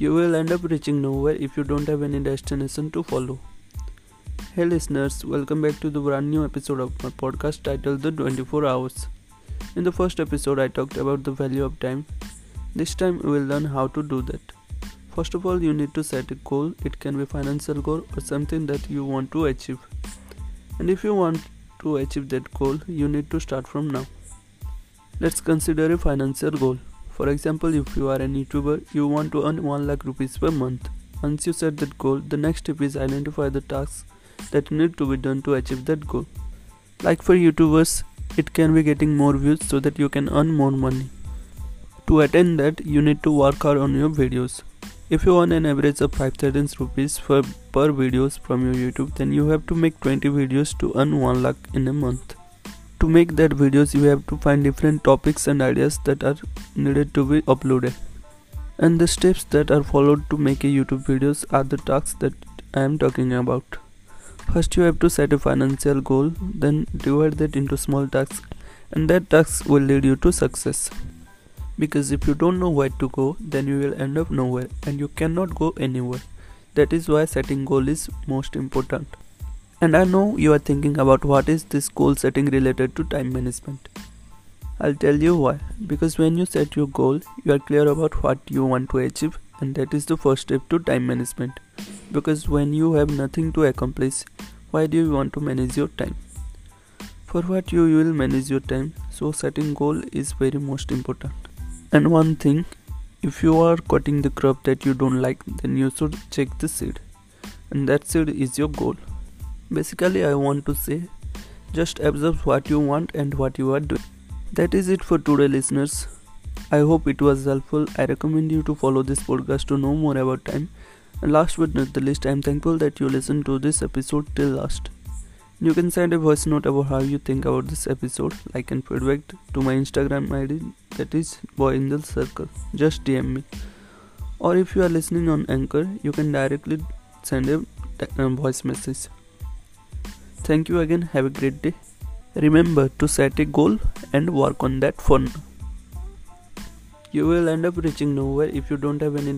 You will end up reaching nowhere if you don't have any destination to follow. Hey listeners, welcome back to the brand new episode of my podcast titled The 24 Hours. In the first episode, I talked about the value of time. This time, we will learn how to do that. First of all, you need to set a goal. It can be financial goal or something that you want to achieve. And if you want to achieve that goal, you need to start from now. Let's consider a financial goal. For example, if you are a YouTuber, you want to earn 1 lakh rupees per month. Once you set that goal, the next step is identify the tasks that need to be done to achieve that goal. Like for YouTubers, it can be getting more views so that you can earn more money. To attain that, you need to work hard on your videos. If you earn an average of 5000 rupees for per videos from your YouTube, then you have to make 20 videos to earn 1 lakh in a month to make that videos you have to find different topics and ideas that are needed to be uploaded. And the steps that are followed to make a youtube videos are the tasks that i am talking about. First you have to set a financial goal then divide that into small tasks and that tasks will lead you to success. Because if you don't know where to go then you will end up nowhere and you cannot go anywhere. That is why setting goal is most important and I know you are thinking about what is this goal setting related to time management. I'll tell you why. Because when you set your goal, you are clear about what you want to achieve, and that is the first step to time management. Because when you have nothing to accomplish, why do you want to manage your time? For what you will manage your time, so setting goal is very most important. And one thing, if you are cutting the crop that you don't like, then you should check the seed. And that seed is your goal. Basically, I want to say just observe what you want and what you are doing. That is it for today, listeners. I hope it was helpful. I recommend you to follow this podcast to know more about time. And last but not the least, I am thankful that you listened to this episode till last. You can send a voice note about how you think about this episode, like and feedback to my Instagram ID that is boy in the circle. Just DM me. Or if you are listening on Anchor, you can directly send a voice message. Thank you again. Have a great day. Remember to set a goal and work on that now. You will end up reaching nowhere if you don't have any.